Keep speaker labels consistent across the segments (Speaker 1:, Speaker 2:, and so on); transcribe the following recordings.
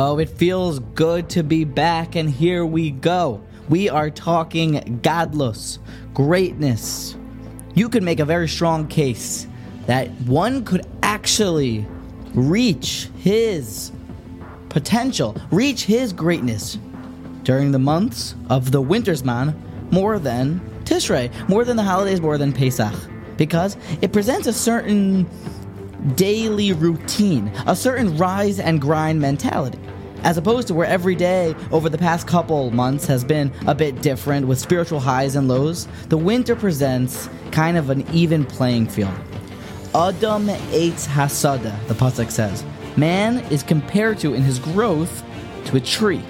Speaker 1: Oh, it feels good to be back, and here we go. We are talking godless, greatness. You could make a very strong case that one could actually reach his potential, reach his greatness during the months of the Winter Zman more than Tishrei, more than the holidays, more than Pesach, because it presents a certain daily routine, a certain rise and grind mentality. As opposed to where every day over the past couple months has been a bit different with spiritual highs and lows, the winter presents kind of an even playing field. Adam Eitz Hasada, the Pasuk says. Man is compared to in his growth to a tree.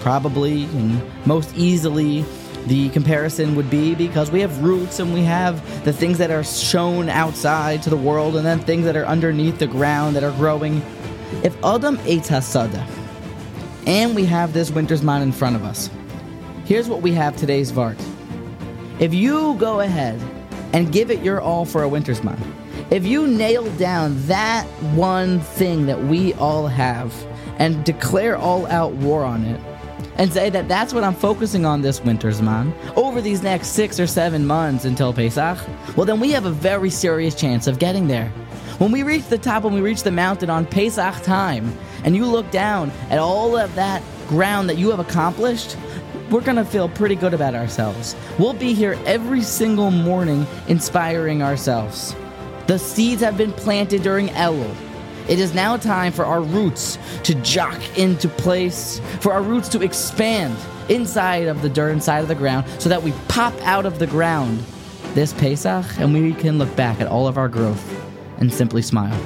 Speaker 1: Probably and most easily the comparison would be because we have roots and we have the things that are shown outside to the world and then things that are underneath the ground that are growing. If Adam Eitz Hasada and we have this Winter Zman in front of us, here's what we have today's Vart. If you go ahead and give it your all for a Winter Zman, if you nail down that one thing that we all have and declare all out war on it, and say that that's what I'm focusing on this Winter Zman over these next six or seven months until Pesach, well, then we have a very serious chance of getting there. When we reach the top, when we reach the mountain on Pesach time, and you look down at all of that ground that you have accomplished, we're gonna feel pretty good about ourselves. We'll be here every single morning inspiring ourselves. The seeds have been planted during Elul. It is now time for our roots to jock into place, for our roots to expand inside of the dirt, inside of the ground, so that we pop out of the ground this Pesach and we can look back at all of our growth and simply smile.